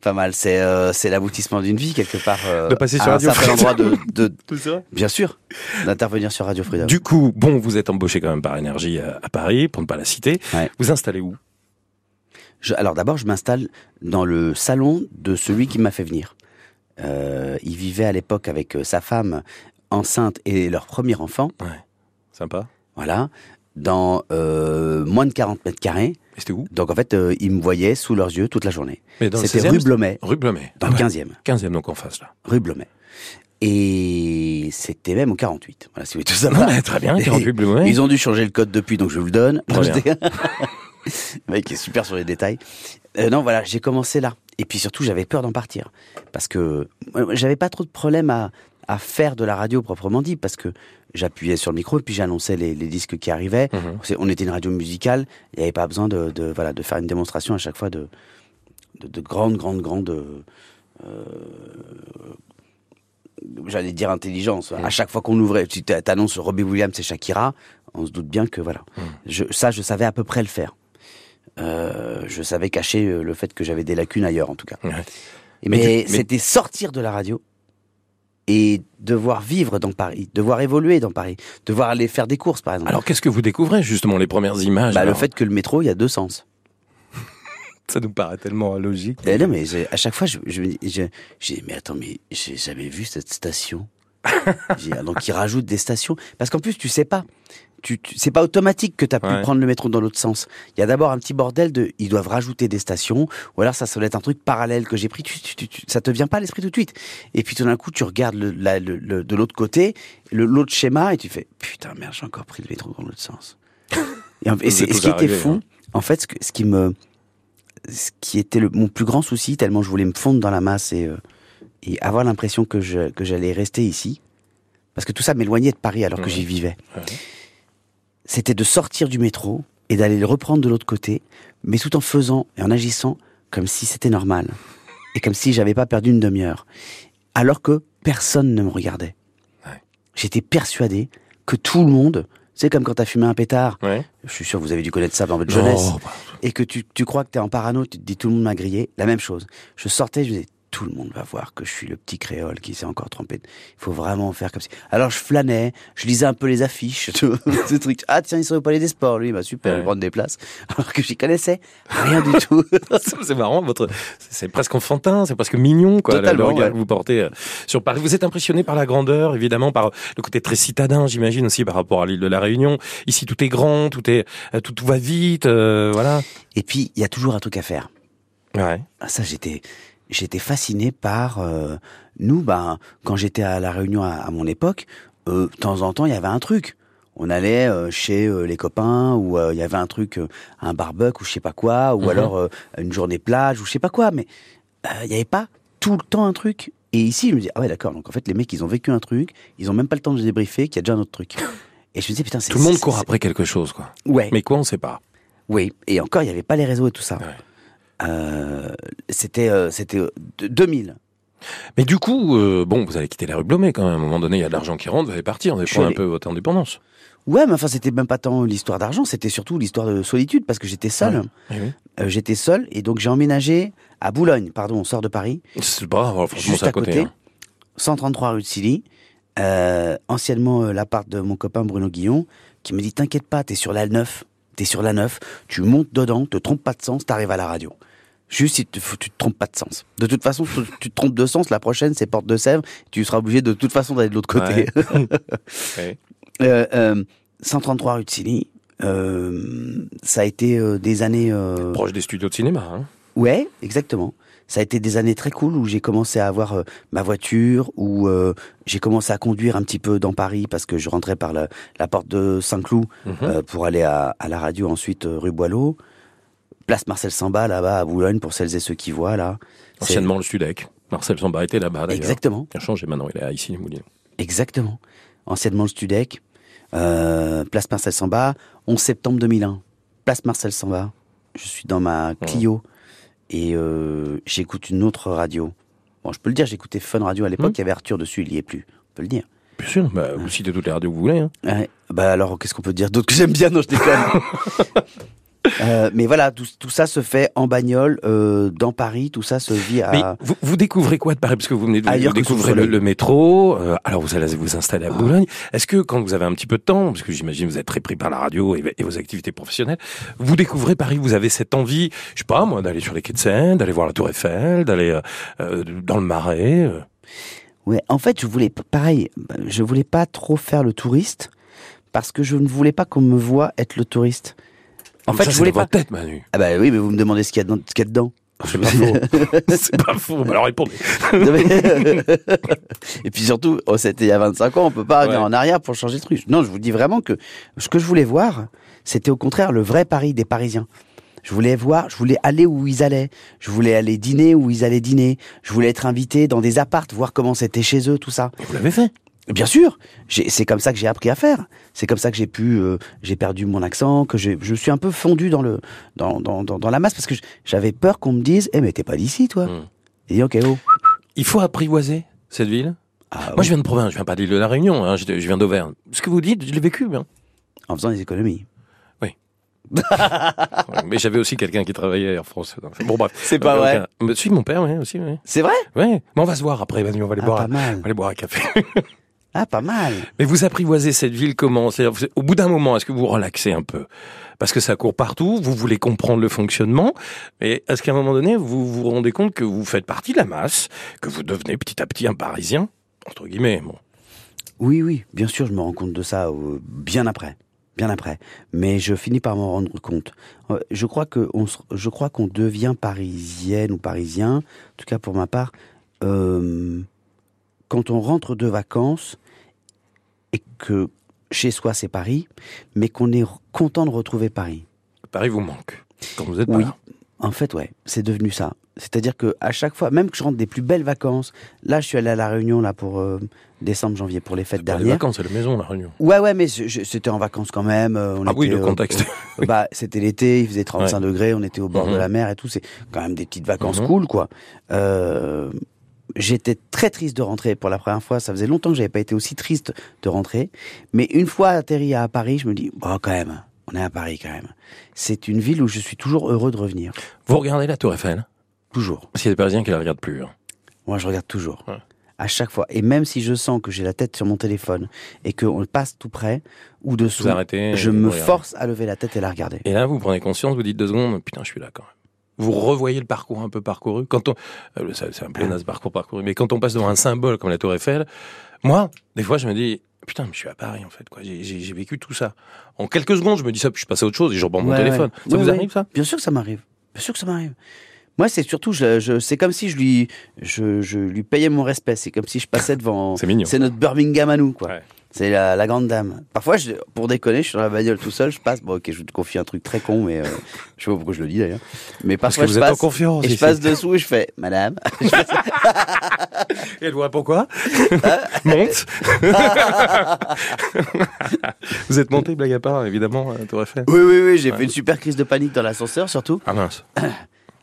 Pas mal. C'est euh, c'est l'aboutissement d'une vie, quelque part. euh, De passer à sur un Radio certain endroit Freedom. de, de, C'est vrai bien sûr, d'intervenir sur Radio Freedom. Du coup, bon, vous êtes embauché quand même par Énergie à, à Paris, pour ne pas la citer. Ouais. Vous installez où? Je- alors d'abord, je m'installe dans le salon de celui qui m'a fait venir. Euh, il vivait à l'époque avec euh, sa femme enceinte et leur premier enfant. Ouais. Sympa. Voilà. Dans euh, moins de 40 mètres carrés. Et c'était où? Donc en fait, euh, ils me voyaient sous leurs yeux toute la journée. C'était 16e, rue Blomet, Rue Blomet. dans le 15e. 15e, donc en face, là. Rue Blomet. Et c'était même au 48. Voilà, si vous voulez tout mais très bien, 48 Blomet. Ils ont dû changer le code depuis, donc je vous le donne. Le mec est super sur les détails. Euh, non, voilà, j'ai commencé là. Et puis surtout, j'avais peur d'en partir. Parce que j'avais pas trop de problème à, à faire de la radio proprement dit, parce que j'appuyais sur le micro et puis j'annonçais les, les disques qui arrivaient. Mhm. On était une radio musicale, il n'y avait pas besoin de, de, voilà, de faire une démonstration à chaque fois de, de, de grande, grande, grande... euh, J'allais dire intelligence. À chaque fois qu'on ouvrait, tu t'a- t'annonces Robbie Williams et Shakira, on se doute bien que voilà. Je, ça, je savais à peu près le faire. Euh, je savais cacher le fait que j'avais des lacunes ailleurs, en tout cas. Ouais. Mais- c'était sortir de la radio et devoir vivre dans Paris, devoir évoluer dans Paris, devoir aller faire des courses, par exemple. Alors qu'est-ce que vous découvrez justement les premières images bah, le fait que le métro, il y a deux sens. Ça nous paraît tellement logique. Non, mais à chaque fois, je, je, me dis- je, mais attends, mais j'ai jamais vu cette station. Donc ils rajoutent des stations, parce qu'en plus tu sais pas, tu, tu- c'est pas automatique que tu as pu Ouais. prendre le métro dans l'autre sens. Il y a d'abord un petit bordel de, ils doivent rajouter des stations, ou alors ça, doit être un truc parallèle que j'ai pris. Tu, tu- ça te vient pas à l'esprit tout de suite. Et puis tout d'un coup, tu regardes le, la- le- le- de l'autre côté, l'autre schéma, et tu fais, putain merde, j'ai encore pris le métro dans l'autre sens. Et, c'est- ce qui était fou, hein. en fait, ce, que- ce qui me, ce qui était le, mon plus grand souci, tellement je voulais me fondre dans la masse et, euh, et avoir l'impression que j'allais rester ici, parce que tout ça m'éloignait de Paris alors que Ouais. j'y vivais. Ouais. C'était de sortir du métro et d'aller le reprendre de l'autre côté, mais tout en faisant et en agissant comme si c'était normal et comme si j'avais pas perdu une demi-heure, alors que personne ne me regardait. Ouais. J'étais persuadé que tout le monde, c'est comme quand t'as fumé un pétard. Ouais. Je suis sûr que vous avez dû connaître ça dans votre jeunesse Oh, bah, et que tu, tu crois que tu es en parano, tu te dis tout le monde m'a grillé, la même chose. Je sortais, je disais tout le monde va voir que je suis le petit créole qui s'est encore trompé. Il faut vraiment faire comme ça. Alors je flânais, je lisais un peu les affiches, ce truc. Ah tiens, il serait au palais des sports, lui, bah super, Ouais. il prendre des places. Alors que j'y connaissais rien du tout. c'est marrant, votre, c'est presque enfantin, c'est presque mignon, quoi, le- le Totalement, regard ouais. que vous portez euh, sur Paris. Vous êtes impressionné par la grandeur, évidemment, par le côté très citadin, j'imagine aussi par rapport à l'île de la Réunion. Ici, tout est grand, tout est, euh, tout, tout va vite, euh, voilà. Et puis, il y a toujours un truc à faire. Ouais. Ah, ça, j'étais, j'étais fasciné par euh, nous. Ben, quand j'étais à la Réunion à, à mon époque, euh, de temps en temps, il y avait un truc. On allait euh, chez les copains ou il y avait un truc, un barbecue ou je sais pas quoi, ou Mhm. alors une journée plage ou je sais pas quoi. Mais il n'y avait pas tout le temps un truc. Et ici, je me dis ah ouais d'accord. Donc en fait, les mecs, ils ont vécu un truc, ils ont même pas le temps de débriefer qu'il y a déjà un autre truc. Et je me dis putain, c'est Tout le monde court après quelque chose, quoi. Ouais. Mais quoi, on sait pas. Oui, et encore, il n'y avait pas les réseaux et tout ça. Ouais. Euh, c'était euh, c'était euh, de- 2000. Mais du coup, euh, bon, vous allez quitter la rue Blomet quand même. À un moment donné, il y a de l'argent qui rentre, vous allez partir, vous allez prendre un peu votre indépendance. Ouais, mais enfin, c'était même pas tant l'histoire d'argent, c'était surtout l'histoire de solitude, parce que j'étais seul. Ouais. Euh, j'étais seul, et donc j'ai emménagé à Boulogne, pardon, on sort de Paris, C'est pas grave, franchement, juste c'est à côté. côté, hein. 133 rue de Silly, euh, anciennement euh, l'appart de mon copain Bruno Guillon, qui me dit T'inquiète pas, t'es sur la 9, t'es sur la 9, tu montes dedans, te trompes pas de sens, t'arrives à la radio. Juste, te faut- tu te trompes pas de sens. De toute façon, tu, tu te trompes de sens, la prochaine, c'est Porte de Sèvres, tu seras obligé de toute façon d'aller de l'autre côté. Ouais. Euh, euh, 133 rue de Silly, euh, ça a été euh, des années... euh, Proche des studios de cinéma. Hein. Ouais, exactement. Ça a été des années très cool où j'ai commencé à avoir euh, ma voiture, où euh, j'ai commencé à conduire un petit peu dans Paris parce que je rentrais par la, la porte de Saint-Cloud Mhm. euh, pour aller à, à la radio ensuite euh, rue Boileau. Place Marcel Samba là-bas à Boulogne pour celles et ceux qui voient là. Anciennement le Studec. Marcel Samba était là-bas d'ailleurs. Exactement, Il a changé maintenant, il est à ici les Moulineaux. exactement. Anciennement le Studec. Euh, place Marcel Samba, 11 septembre 2001. Place Marcel Samba. Je suis dans ma Clio et euh, j'écoute une autre radio. Bon, je peux le dire, j'écoutais Fun Radio à l'époque, Mhm. il y avait Arthur dessus, il y est plus. On peut le dire. Bien sûr, bah, vous citez toutes les radios que vous voulez. Hein. Ouais. Bah alors, qu'est-ce qu'on peut dire d'autre que j'aime bien? Non, je déconne. Euh, mais voilà, tout, tout ça se fait en bagnole, euh, dans Paris, tout ça se vit Mais à... vous, vous découvrez quoi de Paris? Parce que vous venez de vous sous le découvrir le, métro. euh, alors vous allez vous installer à Boulogne. Est-ce que quand vous avez un petit peu de temps, parce que j'imagine vous êtes très pris par la radio et, et vos activités professionnelles, vous découvrez Paris Vous avez cette envie, je sais pas moi, d'aller sur les quais de Seine, d'aller voir la Tour Eiffel, d'aller euh, euh, dans le Marais. Ouais, en fait, je voulais, pareil, je voulais pas trop faire le touriste, parce que je ne voulais pas qu'on me voie être le touriste. En fait, ça, je voulais dans pas... votre tête, Manu. Ah bah oui, mais vous me demandez ce qu'il y a dedans. Ce qu'il y a dedans. C'est pas faux. c'est pas faux. Bah Alors répondez. Et puis surtout, oh, c'était il y a 25 ans, on peut pas revenir Ouais. en arrière pour changer le truc. Non, je vous dis vraiment que ce que je voulais voir, c'était au contraire le vrai Paris des Parisiens. Je voulais voir, je voulais aller où ils allaient. Je voulais aller dîner où ils allaient dîner. Je voulais être invité dans des appartes, voir comment c'était chez eux, tout ça. Vous l'avez fait. Bien sûr, c'est comme ça que j'ai appris à faire. C'est comme ça que j'ai pu, euh, j'ai perdu mon accent, que je suis un peu fondu dans le, dans, dans, dans, dans la masse parce que j'avais peur qu'on me dise, eh mais t'es pas d'ici, toi. Mm. Et ok, oh. Il faut apprivoiser cette ville. Ah, Moi, je viens de province, je viens pas de l'île de la Réunion, hein, je, je viens d'Auvergne. Ce que vous dites, je l'ai vécu bien. en faisant des économies. mais j'avais aussi quelqu'un qui travaillait Air France. Bon bref. C'est pas vrai. Euh, si mon père, oui aussi. Oui. C'est vrai? Oui. Mais on va se voir après. Vas-y, on va aller Ah, boire. pas mal. On va aller boire un café. Ah, pas mal. Mais vous apprivoisez cette ville comment? Au bout d'un moment, est-ce que vous relaxez un peu? Parce que ça court partout, vous voulez comprendre le fonctionnement, mais est-ce qu'à un moment donné, vous vous rendez compte que vous faites partie de la masse, que vous devenez petit à petit un Parisien entre guillemets bon. Oui, oui, bien sûr, je me rends compte de ça euh, bien après, bien après. Mais je finis par m'en rendre compte. Euh, Je crois que on, je crois qu'on devient parisienne ou parisien, en tout cas pour ma part, euh, quand on rentre de vacances et que chez soi c'est Paris, mais qu'on est content de retrouver Paris. Paris vous manque quand vous êtes Oui. pas là. En fait, ouais, c'est devenu ça. C'est-à-dire que à chaque fois, même que je rentre des plus belles vacances, là, je suis allé à la Réunion là pour euh, décembre, janvier pour les fêtes Pas les dernières. vacances, c'est la maison, la Réunion. Ouais, ouais, mais c'était en vacances quand même. euh, On Ah oui, le euh, contexte. au- bah, c'était l'été, il faisait 35 degrés, on était au bord Mhm. de la mer et tout. C'est quand même des petites vacances Mhm. cool, quoi. J'étais très triste de rentrer pour la première fois. Ça faisait longtemps que j'avais pas été aussi triste de rentrer. Mais une fois atterri à Paris, je me dis, bon, quand même, on est à Paris quand même. C'est une ville où je suis toujours heureux de revenir. Vous regardez la Tour Eiffel? Toujours. Parce qu'il y a des Parisiens qui la regardent plus. hein. Moi, je regarde toujours. Ouais. À chaque fois. Et même si je sens que j'ai la tête sur mon téléphone et qu'on passe tout près ou dessous, Vous arrêtez. je me force à lever la tête et la regarder. Et là, vous prenez conscience, vous dites deux secondes, putain, je suis là quand même. Vous revoyez le parcours un peu parcouru. Quand on, euh, c'est un plénasse parcours parcouru, mais quand on passe devant un symbole comme la Tour Eiffel, moi, des fois, je me dis, putain, mais je suis à Paris en fait. quoi. J'ai- vécu tout ça. En quelques secondes, je me dis ça, puis je passe à autre chose et je reprends mon téléphone. ouais. Ça vous arrive ça? Bien sûr que ça m'arrive. Bien sûr que ça m'arrive. Moi, c'est surtout, je, je- c'est comme si je lui, je, je lui payais mon respect. C'est comme si je passais devant. C'est mignon. C'est notre Birmingham à nous, quoi. Ouais. C'est la, la grande dame. Parfois, je, pour déconner, je suis dans la bagnole tout seul, je passe. Bon, ok, je te confie un truc très con, mais euh, je sais pas pourquoi je le dis d'ailleurs. Mais Parce que parfois, vous je êtes en passe. confiance. Et je passe dessous et je fais, Madame. Je. Et elle voit pourquoi Monte. vous êtes monté, blague à part, évidemment, à la Tour Eiffel. oui, oui, oui, j'ai Ouais. fait une super crise de panique dans l'ascenseur, surtout. Ah mince.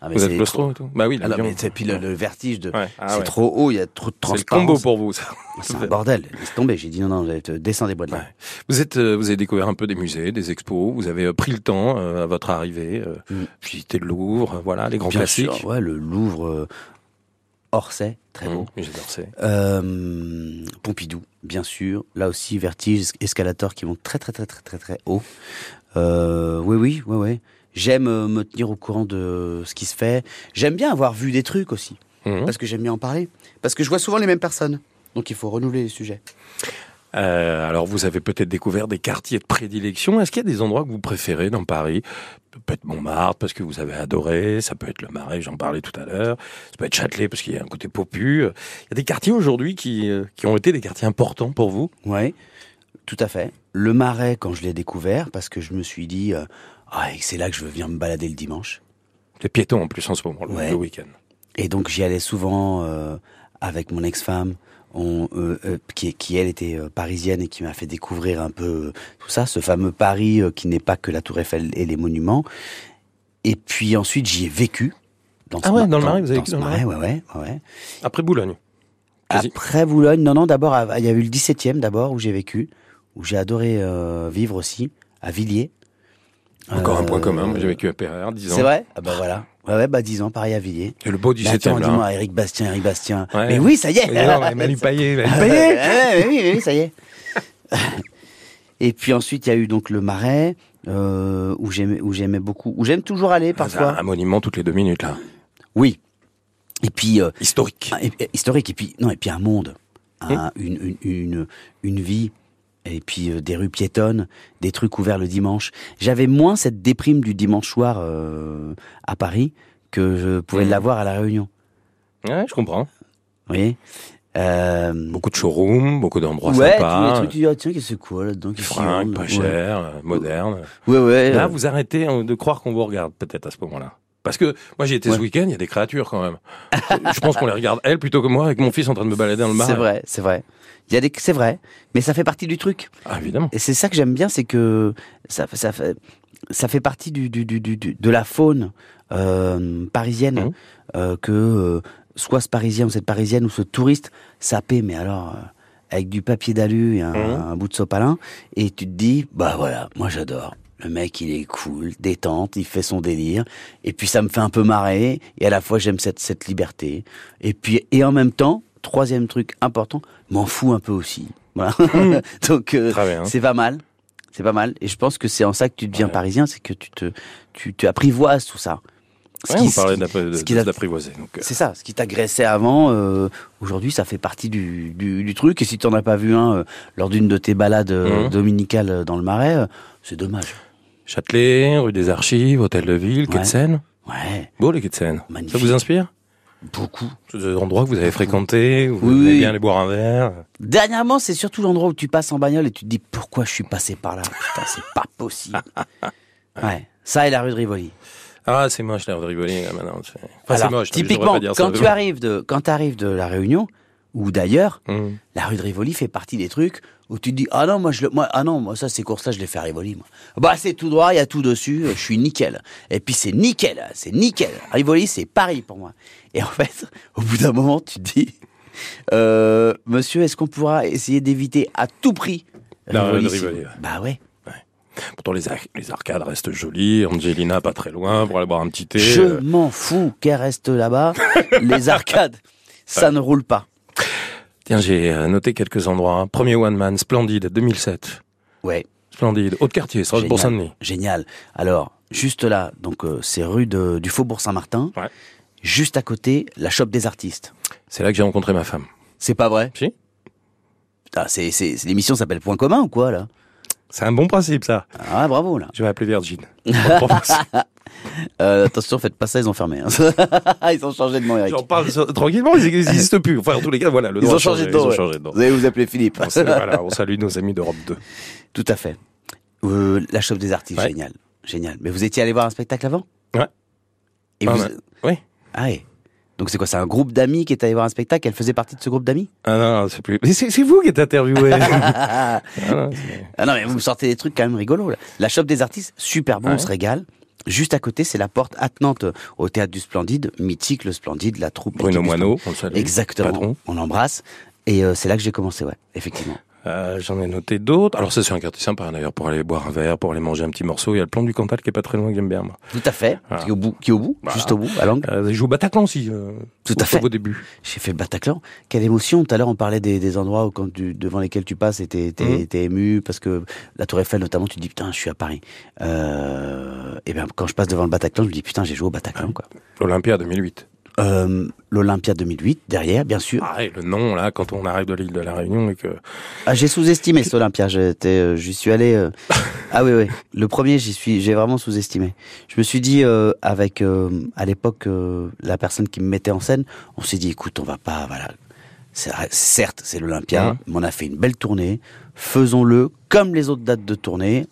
Ah, mais Vous êtes c'est claustro et tout Bah oui, Ah l'avion. mais c'est- puis le, le vertige de. Ouais. Ah c'est ouais. trop haut, il y a trop de C'est transparence. combo pour vous, ça. C'est un bordel. Laisse tomber. J'ai dit non, non, te descends des bois de là. Ouais. Vous êtes, euh, vous avez découvert un peu des musées, des expos. Vous avez euh, pris le temps euh, à votre arrivée, euh, Mm. visiter le Louvre, euh, voilà, les grands Bien classiques. sûr, ouais, le Louvre, euh, Orsay, très Mmh, beau. musée d'Orsay. Euh, Pompidou, bien sûr. Là aussi, vertige, escalator qui monte très, très, très, très, très, très haut. Euh, oui, oui, oui, oui. J'aime euh, me tenir au courant de ce qui se fait. J'aime bien avoir vu des trucs aussi, Mhm. parce que j'aime bien en parler. Parce que je vois souvent les mêmes personnes. Donc il faut renouveler les sujets. Euh, alors, vous avez peut-être découvert des quartiers de prédilection. Est-ce qu'il y a des endroits que vous préférez dans Paris? Ça peut être Montmartre parce que vous avez adoré. Ça peut être le Marais, j'en parlais tout à l'heure. Ça peut être Châtelet parce qu'il y a un côté popu. Il y a des quartiers aujourd'hui qui, euh, qui ont été des quartiers importants pour vous? Oui, tout à fait. Le Marais, quand je l'ai découvert, parce que je me suis dit, euh, ah, et c'est là que je veux venir me balader le dimanche. Les piétons en plus en ce moment, le, Ouais. le week-end. Et donc j'y allais souvent euh, avec mon ex-femme, on, euh, euh, qui, qui elle était euh, parisienne et qui m'a fait découvrir un peu tout ça, ce fameux Paris qui n'est pas que la Tour Eiffel et les monuments. Et puis ensuite j'y ai vécu. Dans Ah ouais, dans le Marais, vous avez vécu dans le Marais, ouais, ouais, ouais. Après Boulogne. Après Boulogne, non, non, d'abord, il y a eu le 17e d'abord où j'ai vécu, où j'ai adoré vivre aussi, à Villiers. Encore un Euh, point commun. Moi, J'ai vécu à Perrer, 10 ans. C'est vrai? Ah bah voilà. Ouais, ouais, bah 10 ans, pareil à Villiers. Et le beau attends, 17e, là. dis-moi, Eric Bastien, Eric Bastien. Ouais. Mais oui, ça y est. Non, Manu Payet, Manu Payet? ouais, oui, oui, ça y est. Et puis ensuite, il y a eu donc le Marais, euh, où j'aimais, où j'aimais beaucoup, où j'aime toujours aller parfois. Un monument toutes les deux minutes, là. Oui. Et puis euh, Historique. et- et- historique. Et puis non, et puis un monde, un- une, une, une, une vie. Et puis euh, des rues piétonnes, des trucs ouverts le dimanche. J'avais moins cette déprime du dimanche soir euh, à Paris que je pouvais Mhm. l'avoir à la Réunion. Ouais, je comprends. Voyez euh, Beaucoup de showrooms, beaucoup d'endroits ouais, tous les sympas. trucs, tu dis, ah, tiens, qu'est-ce que c'est quoi là-dedans Fringues, pas Ouais. cher, euh, moderne. Ouais, ouais. Là, euh, vous arrêtez hein, de croire qu'on vous regarde, peut-être, à ce moment-là. Parce que moi, j'ai été Ouais. ce week-end, il y a des créatures quand même. je pense qu'on les regarde, elles, plutôt que moi, avec mon fils en train de me balader dans le marais. c'est vrai, c'est vrai. Il y a des, c'est vrai, mais ça fait partie du truc. Ah, évidemment. Et c'est ça que j'aime bien, c'est que ça, ça fait, ça fait partie du, du, du, du- de la faune euh, parisienne Mhm. euh, que euh, soit ce Parisien ou cette Parisienne ou ce touriste sapé, mais alors avec du papier d'alu et un, Mhm. un bout de sopalin, et tu te dis, bah voilà, moi j'adore. Le mec, il est cool, détente, il fait son délire. Et puis, ça me fait un peu marrer. Et à la fois, j'aime cette, cette liberté. Et puis, et en même temps, troisième truc important, m'en fous un peu aussi. Voilà. Donc, euh, c'est pas mal. C'est pas mal. Et je pense que c'est en ça que tu deviens Ouais. parisien, c'est que tu te, tu, tu apprivoises tout ça. Ce Ouais, qui- on parlait d'apprivoiser. euh, c'est ça, ce qui t'agressait avant, euh, aujourd'hui ça fait partie du, du, du truc. Et si t'en as pas vu un euh, lors d'une de tes balades euh, Mhm. dominicales euh, dans le Marais, c'est dommage. Châtelet, rue des Archives, hôtel de ville, quai Ouais. de Seine. Ouais, Beau les quais de Seine. Ça Magnifique. vous inspire? Beaucoup. C'est des endroits que vous avez fréquentés, où vous Oui, aimez oui. bien aller boire un verre. Dernièrement, c'est surtout l'endroit où tu passes en bagnole et tu te dis pourquoi je suis passé par là? Putain, c'est pas possible. Ouais, ça et la rue de Rivoli. Ah, c'est moche la rue de Rivoli, là, maintenant. c'est- Enfin, c'est Alors, moche. je devrais typiquement, dire ça, quand tu arrives de quand arrives de la Réunion ou d'ailleurs. Hum. la rue de Rivoli fait partie des trucs où tu te dis ah non moi je le, moi ah non moi ça ces courses là je les fais à Rivoli moi. Bah c'est tout droit, il y a tout dessus, je suis nickel. Et puis c'est nickel, c'est nickel. Rivoli c'est Paris pour moi. Et en fait, au bout d'un moment tu te dis euh, monsieur, est-ce qu'on pourra essayer d'éviter à tout prix Rivoli, ouais. Bah ouais. Pourtant, les arcades restent jolies. Angelina, pas très loin, pour aller boire un petit thé. Je Euh, m'en fous qu'elle reste là-bas. Les arcades, ça ne roule pas. Tiens, j'ai euh, noté quelques endroits. hein. Premier One Man, Splendide, 2007. Ouais. Splendide. Haute-Quartier, Strasbourg-Saint-Denis. Génial. Alors, juste là, donc euh, c'est rue de, du Faubourg Saint-Martin. Ouais. Juste à côté, la shop des artistes. C'est là que j'ai rencontré ma femme. C'est pas vrai? Si Putain, c'est, c'est, c'est- l'émission s'appelle Point commun ou quoi là? C'est un bon principe, ça. Ah bravo là. Je vais appeler Virgin. Euh, attention, faites pas ça, ils ont fermé. hein. ils ont changé de nom, Eric. J'en parle tranquillement, ils n'existent plus. Enfin, en tous les cas, voilà, le Ils ont changé changé, de nom. Ils ont ouais. changé de nom. Vous allez vous appeler Philippe. On salue, voilà, on salue nos amis d'Europe 2. Tout à fait. Euh, la shop des artistes, Ouais. génial. Génial. Mais vous étiez allé voir un spectacle avant? Ouais. Et Ah, vous... ouais. Oui. Ah ouais. Donc c'est quoi C'est un groupe d'amis qui est allé voir un spectacle? Elle faisait partie de ce groupe d'amis? Ah non, c'est plus. Mais c'est vous qui êtes interviewé. Ah non, Ah non, mais vous me sortez des trucs quand même rigolos. Là. La shop des artistes, super bon, Ouais. on se régale. Juste à côté, c'est la porte attenante au théâtre du Splendide, mythique le Splendide, la troupe. Bruno Moineau, on le salue. Exactement. Patron. On l'embrasse. Et euh, c'est là que j'ai commencé, ouais, effectivement. Euh, J'en ai noté d'autres. Alors ça, c'est un quartier sympa d'ailleurs pour aller boire un verre, pour aller manger un petit morceau. Il y a le plan du Cantal qui est pas très loin que j'aime bien. Moi. Tout à fait. Voilà. Qui est au bout, qui est au bout Voilà. juste au bout, à Langue. Euh, je joue au Bataclan aussi. euh, Tout au- à fait. Au début. J'ai fait le Bataclan. Quelle émotion. Tout à l'heure, on parlait des, des endroits où, quand tu, devant lesquels tu passes et t'es, t'es ému parce que la Tour Eiffel, notamment, tu te dis putain, je suis à Paris. Euh, et bien, quand je passe devant le Bataclan, je me dis putain, j'ai joué au Bataclan, quoi. L'Olympia 2008. Euh, L'Olympia 2008, derrière, bien sûr. Ah, et le nom là, quand on arrive de l'île de la Réunion et que Ah, j'ai sous-estimé cet Olympia. J'étais, euh, j'y suis allé. euh, Ah oui, oui. Le premier, j'y suis, j'ai vraiment sous-estimé. Je me suis dit euh, avec à l'époque la personne qui me mettait en scène, on s'est dit, écoute, on va pas, voilà. C'est- Certes, c'est l'Olympia, Mhm. mais on a fait une belle tournée. Faisons-le comme les autres dates de tournée.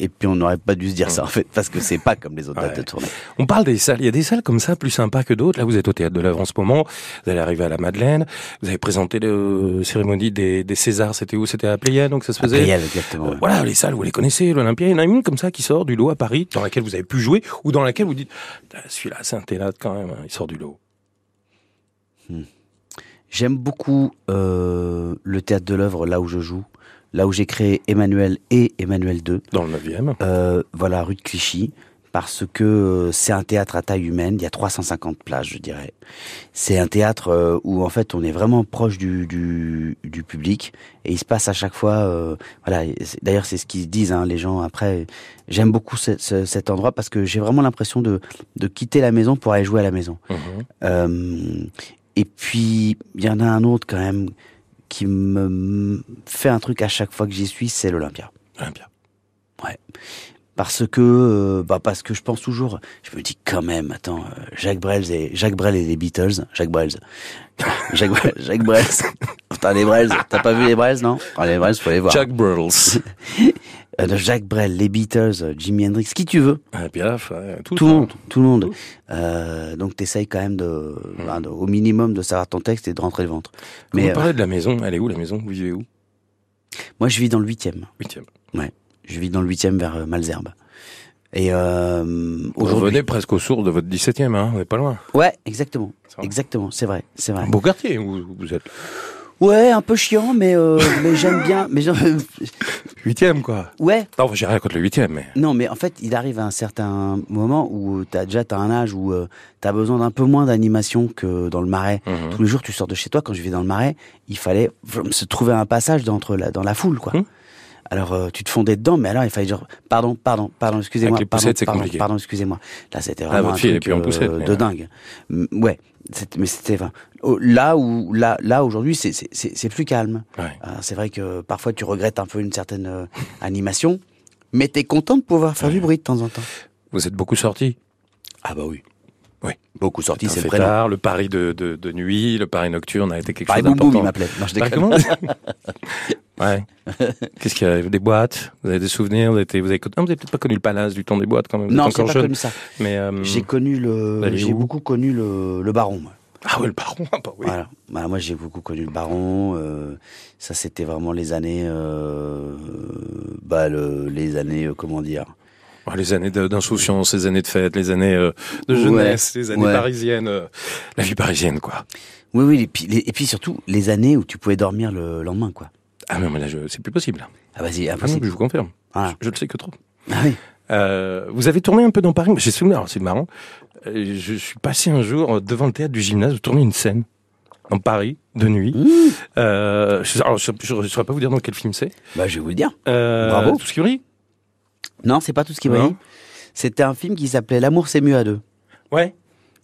Et puis on n'aurait pas dû se dire ça en fait, parce que c'est pas comme les autres dates Ouais. de tournée. On parle des salles. Il y a des salles comme ça plus sympas que d'autres. Là, vous êtes au théâtre de l'œuvre en ce moment. Vous allez arriver à la Madeleine. Vous avez présenté la cérémonie des, des Césars. C'était où? C'était à Pléiade, donc ça se faisait? Pléiade, exactement. ouais. Voilà, les salles, vous les connaissez, l'Olympia. Il y en a une comme ça qui sort du lot à Paris, dans laquelle vous avez pu jouer, ou dans laquelle vous dites, Ah, celui-là, c'est un théâtre quand même, hein, il sort du lot. J'aime beaucoup euh, le théâtre de l'œuvre là où je joue, là où j'ai créé Emmanuel et Emmanuel 2. Dans le 9e. Euh, voilà, rue de Clichy, parce que euh, c'est un théâtre à taille humaine, il y a 350 places, je dirais. C'est un théâtre euh, où en fait on est vraiment proche du, du, du public et il se passe à chaque fois, euh, voilà. D'ailleurs, c'est ce qu'ils disent hein, les gens après. J'aime beaucoup ce- ce- cet endroit parce que j'ai vraiment l'impression de, de quitter la maison pour aller jouer à la maison. Mhm. Euh, et puis, il y en a un autre quand même qui me fait un truc à chaque fois que j'y suis, c'est l'Olympia. Olympia. Parce que, euh, bah parce que je pense toujours, je me dis quand même, attends, euh, Jacques Brel et Jacques Brel et les Beatles, Jacques Brel, Jacques Brel, Jacques Brel, putain les Brels, t'as pas vu les Brels non? Ah, Les Brels, faut les voir. Jack Burles. Euh, de Jacques Brel, les Beatles, euh, Jimi Hendrix, qui tu veux, ah, Piaf, ouais, tout, tout le monde, tout le monde. Euh, donc t'essayes quand même de, bah, de- au minimum de savoir ton texte et de rentrer le ventre. Vous Mais euh, parlez de la maison, elle est où la maison? Vous vivez où? Moi je vis dans le huitième. Huitième. Je vis dans le huitième vers euh, Malzerbe. Et euh, Vous revenez presque aux sources de votre 17e, hein, on n'est pas loin. ouais, exactement, C'est vrai. exactement, c'est vrai, c'est vrai. Un beau quartier où vous êtes. Ouais, un peu chiant, mais euh, mais j'aime bien. Mais Huitième, quoi. ouais. Non, j'ai rien contre le huitième, mais... Non, mais en fait, il arrive à un certain moment où t'as déjà t'as un âge où euh, t'as besoin d'un peu moins d'animation que dans le marais. Mhm. Tous les jours, tu sors de chez toi. Quand je vais dans le marais, il fallait se trouver un passage d'entre la, dans la foule, quoi. Mhm. Alors, euh, tu te fondais dedans, mais alors il fallait dire, pardon, pardon, pardon, excusez-moi, pardon, pardon, compliqué. pardon, excusez-moi. Là, c'était Ah, vraiment votre un fille, truc plus en poussette, euh, de dingue. Ouais, mais c'était, enfin, là où, là, là aujourd'hui, c'est, c'est, c'est c'est plus calme. Ouais. Euh, c'est vrai que parfois tu regrettes un peu une certaine animation, mais t'es content de pouvoir faire du bruit de temps en temps. Vous êtes beaucoup sortis Ah bah oui. Oui. Beaucoup sortis, Un c'est prénom. fêtard, le pari de, de, de nuit, le pari nocturne a été quelque Pareil, chose boum boum, il d'important. m'appelait. Non, je déconne. Ouais. Qu'est-ce qu'il y a? Des boîtes? Vous avez des souvenirs? Vous avez, été- vous avez, vous avez peut-être pas connu le palace du temps des boîtes quand même. vous Non, j'ai pas jeune. connu ça. Mais euh, J'ai connu le, j'ai beaucoup connu le, le baron. Moi. ah ouais, le baron? Ah bah oui. Voilà. Voilà, moi j'ai beaucoup connu le baron. euh, ça c'était vraiment les années, euh, bah le, les années, euh, comment dire? Les années d'insouciance, les années de fête, les années de jeunesse, les années ouais. parisiennes, la vie parisienne quoi. Oui, oui. Et puis, les- et puis surtout les années où tu pouvais dormir le lendemain, quoi. Ah non mais là c'est plus possible. Ah vas-y, Ah non, impossible. je vous confirme. Voilà. Je, le sais que trop. Ah oui. Euh, vous avez tourné un peu dans Paris. J'ai souvenir, c'est marrant. Euh, Je suis passé un jour devant le théâtre du gymnase, vous tournez une scène dans Paris de nuit. Mmh. Euh, je, alors, je, je saurais pas vous dire dans quel film c'est. Bah je vais vous le dire. Bravo. Tout ce qui brille. Non, c'est pas tout ce qui brille. C'était un film qui s'appelait L'amour c'est mieux à deux. Ouais.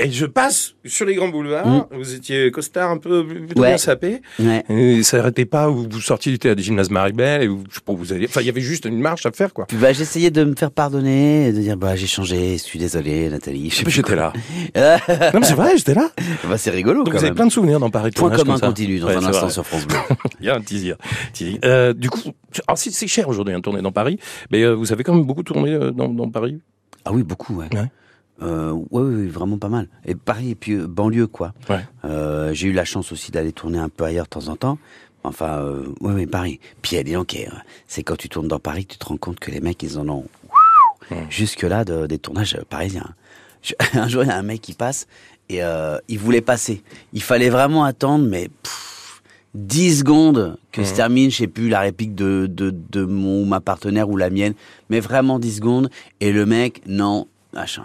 Et je passe sur les grands boulevards. Vous étiez costard un peu plutôt Ouais. bien sapé. Ouais. Et ça n'arrêtait pas. Vous, vous sortiez du théâtre du gymnase Maribel et vous, je sais pas, vous alliez. Enfin, il y avait juste une marche à faire, quoi. Bah, j'essayais de me faire pardonner, et de dire bah j'ai changé, je suis désolé Nathalie. Je sais Mais plus J'étais là. non, mais c'est vrai, j'étais là. bah c'est rigolo Donc quand vous avez plein de souvenirs dans Paris. Point commun comme continue dans Ouais, un instant vrai. sur France Bleu. Il y a un teaser. Euh, du coup, alors c'est cher aujourd'hui de tourner dans Paris, mais euh, vous avez quand même beaucoup tourné euh, dans, dans Paris? ah oui beaucoup ouais. Ouais. Euh, ouais, ouais, vraiment pas mal. Et Paris et puis euh, banlieue quoi. Ouais. Euh, j'ai eu la chance aussi d'aller tourner un peu ailleurs de temps en temps. Enfin, euh, ouais, ouais, Paris. Puis elle est donc, euh, c'est quand tu tournes dans Paris que tu te rends compte que les mecs ils en ont jusque là de, des tournages parisiens. Je- un jour il y a un mec qui passe et euh, il voulait passer. Il fallait vraiment attendre, mais pff, 10 secondes que se termine, je sais plus, la réplique de, de, de mon ma partenaire ou la mienne, mais vraiment 10 secondes. Et le mec, non, machin.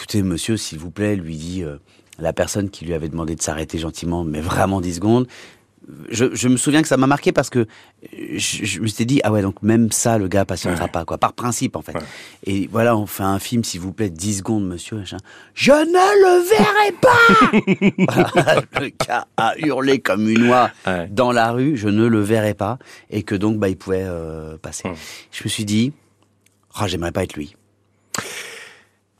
Écoutez, monsieur, s'il vous plaît, lui dit euh, la personne qui lui avait demandé de s'arrêter gentiment, mais vraiment 10 secondes. Je, je me souviens que ça m'a marqué parce que je, je me suis dit ah ouais donc même ça le gars patientera Ouais. pas quoi par principe en fait Ouais. et voilà on fait un film s'il vous plaît 10 secondes monsieur je ne le verrai pas Voilà, le gars a hurlé comme une oie Ouais. dans la rue je ne le verrai pas et que donc bah il pouvait euh, passer je me suis dit oh, j'aimerais pas être lui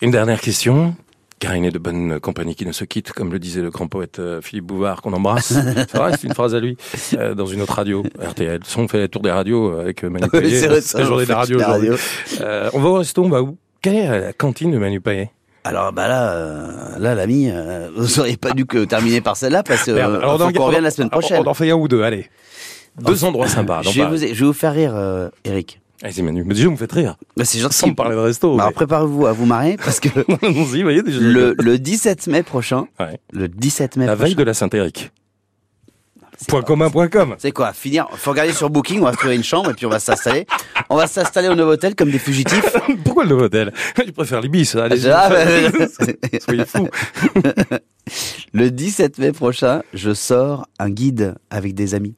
Une dernière question. Car il est de bonne compagnie qui ne se quitte, comme le disait le grand poète euh, Philippe Bouvard, qu'on embrasse. C'est une phrase à lui, euh, dans une autre radio, RTL. On fait la tour des radios euh, avec Manu Payet. c'est la journée fait de la radio. Euh, on va au resto, on va où? Quelle est la cantine de Manu Payet? Alors bah là euh, là l'ami vous auriez pas dû que terminer par celle-là parce qu'on revienne la semaine prochaine On en fait un ou deux, allez. Deux endroits sympas. je vais, Paris. vous, je vais vous faire rire Eric Allez-y Manu, mais déjà vous me faites rire. Bah, c'est gentil. Sans me parler de resto. Bah, mais- préparez-vous à vous marrer parce que vous voyez déjà. le, le 17 mai prochain, Ouais. le 17 mai La prochain, veille de la Saint-Éric. Point commun, point com. C'est quoi Finir Faut regarder sur Booking, on va trouver une chambre et puis on va s'installer. On va s'installer au Novotel comme des fugitifs. Pourquoi le hôtel Je préfère l'Ibis. Allez, Ah, bah, soyez fous. le 17 mai prochain, je sors un guide avec des amis.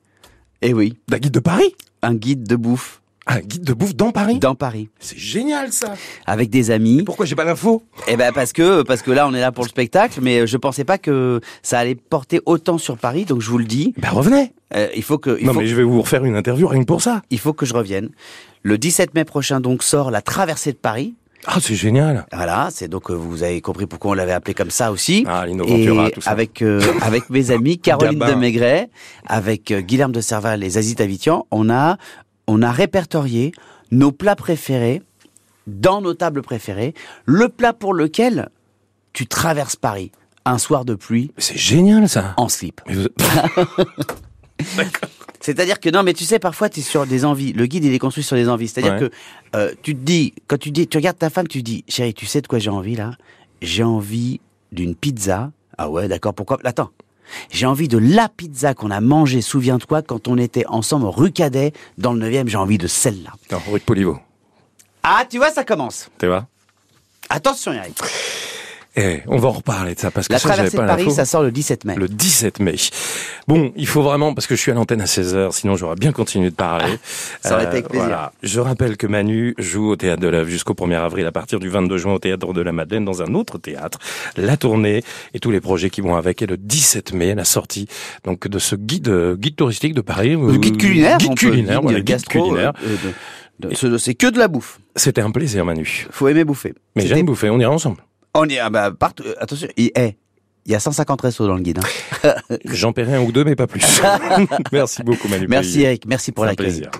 Eh oui, Un guide de Paris? Un guide de bouffe Un guide de bouffe dans Paris? Dans Paris C'est génial ça avec des amis. Pourquoi j'ai pas l'info? Eh ben parce que parce que là on est là pour le spectacle, mais je pensais pas que ça allait porter autant sur Paris, donc je vous le dis. Ben revenez euh, il faut que il Non faut mais je vais vous refaire une interview rien que pour ça. il faut que je revienne. Le 17 mai prochain donc sort la traversée de Paris. Ah c'est génial Voilà, c'est donc euh, vous avez compris pourquoi on l'avait appelé comme ça aussi. Ah Et tout ça. avec euh, avec mes amis Caroline de Maigret, avec euh, Guilherme de Serval et Zazie Tavitian, on a on a répertorié nos plats préférés dans nos tables préférées, le plat pour lequel tu traverses Paris un soir de pluie C'est génial ça en slip. Vous- C'est-à-dire que non, mais tu sais, parfois tu es sur des envies. Le guide il est construit sur des envies. C'est-à-dire Ouais. que euh, tu te dis, quand tu dis, tu regardes ta femme, tu te dis, chérie, tu sais de quoi j'ai envie là? J'ai envie d'une pizza. Ah ouais, d'accord. Pourquoi? Attends, J'ai envie de la pizza qu'on a mangée, souviens-toi, quand on était ensemble rue Cadet, dans le 9e, j'ai envie de celle-là. Non, rue de Poliveau. Ah, tu vois, ça commence. Tu vois? Attention, Eric. Eh, on va en reparler de ça parce que La ça, traversée de pas Paris, l'info. ça sort le 17 mai. Le 17 mai. Bon, il faut vraiment, parce que je suis à l'antenne à 16h, sinon j'aurais bien continué de parler. Ah, ça aurait été avec plaisir. voilà. Je rappelle que Manu joue au Théâtre de l'œuvre jusqu'au 1er avril à partir du 22 juin au Théâtre de la Madeleine dans un autre théâtre. La tournée et tous les projets qui vont avec. Et le 17 mai, la sortie donc de ce guide, euh, guide touristique de Paris. Le guide culinaire, Guide on peut culinaire, voilà, guide culinaire. euh, de- de- ce- C'est que de la bouffe. C'était un plaisir, Manu. Faut aimer bouffer. Mais j'aime bouffer, on ira ensemble. On y, ah bah, partout, euh, attention, il, eh, il y a 150 restos dans le guide. hein. J'en paierai un ou deux, mais pas plus. Merci beaucoup, Manu. Merci. Eric, merci pour un l'accueil. plaisir.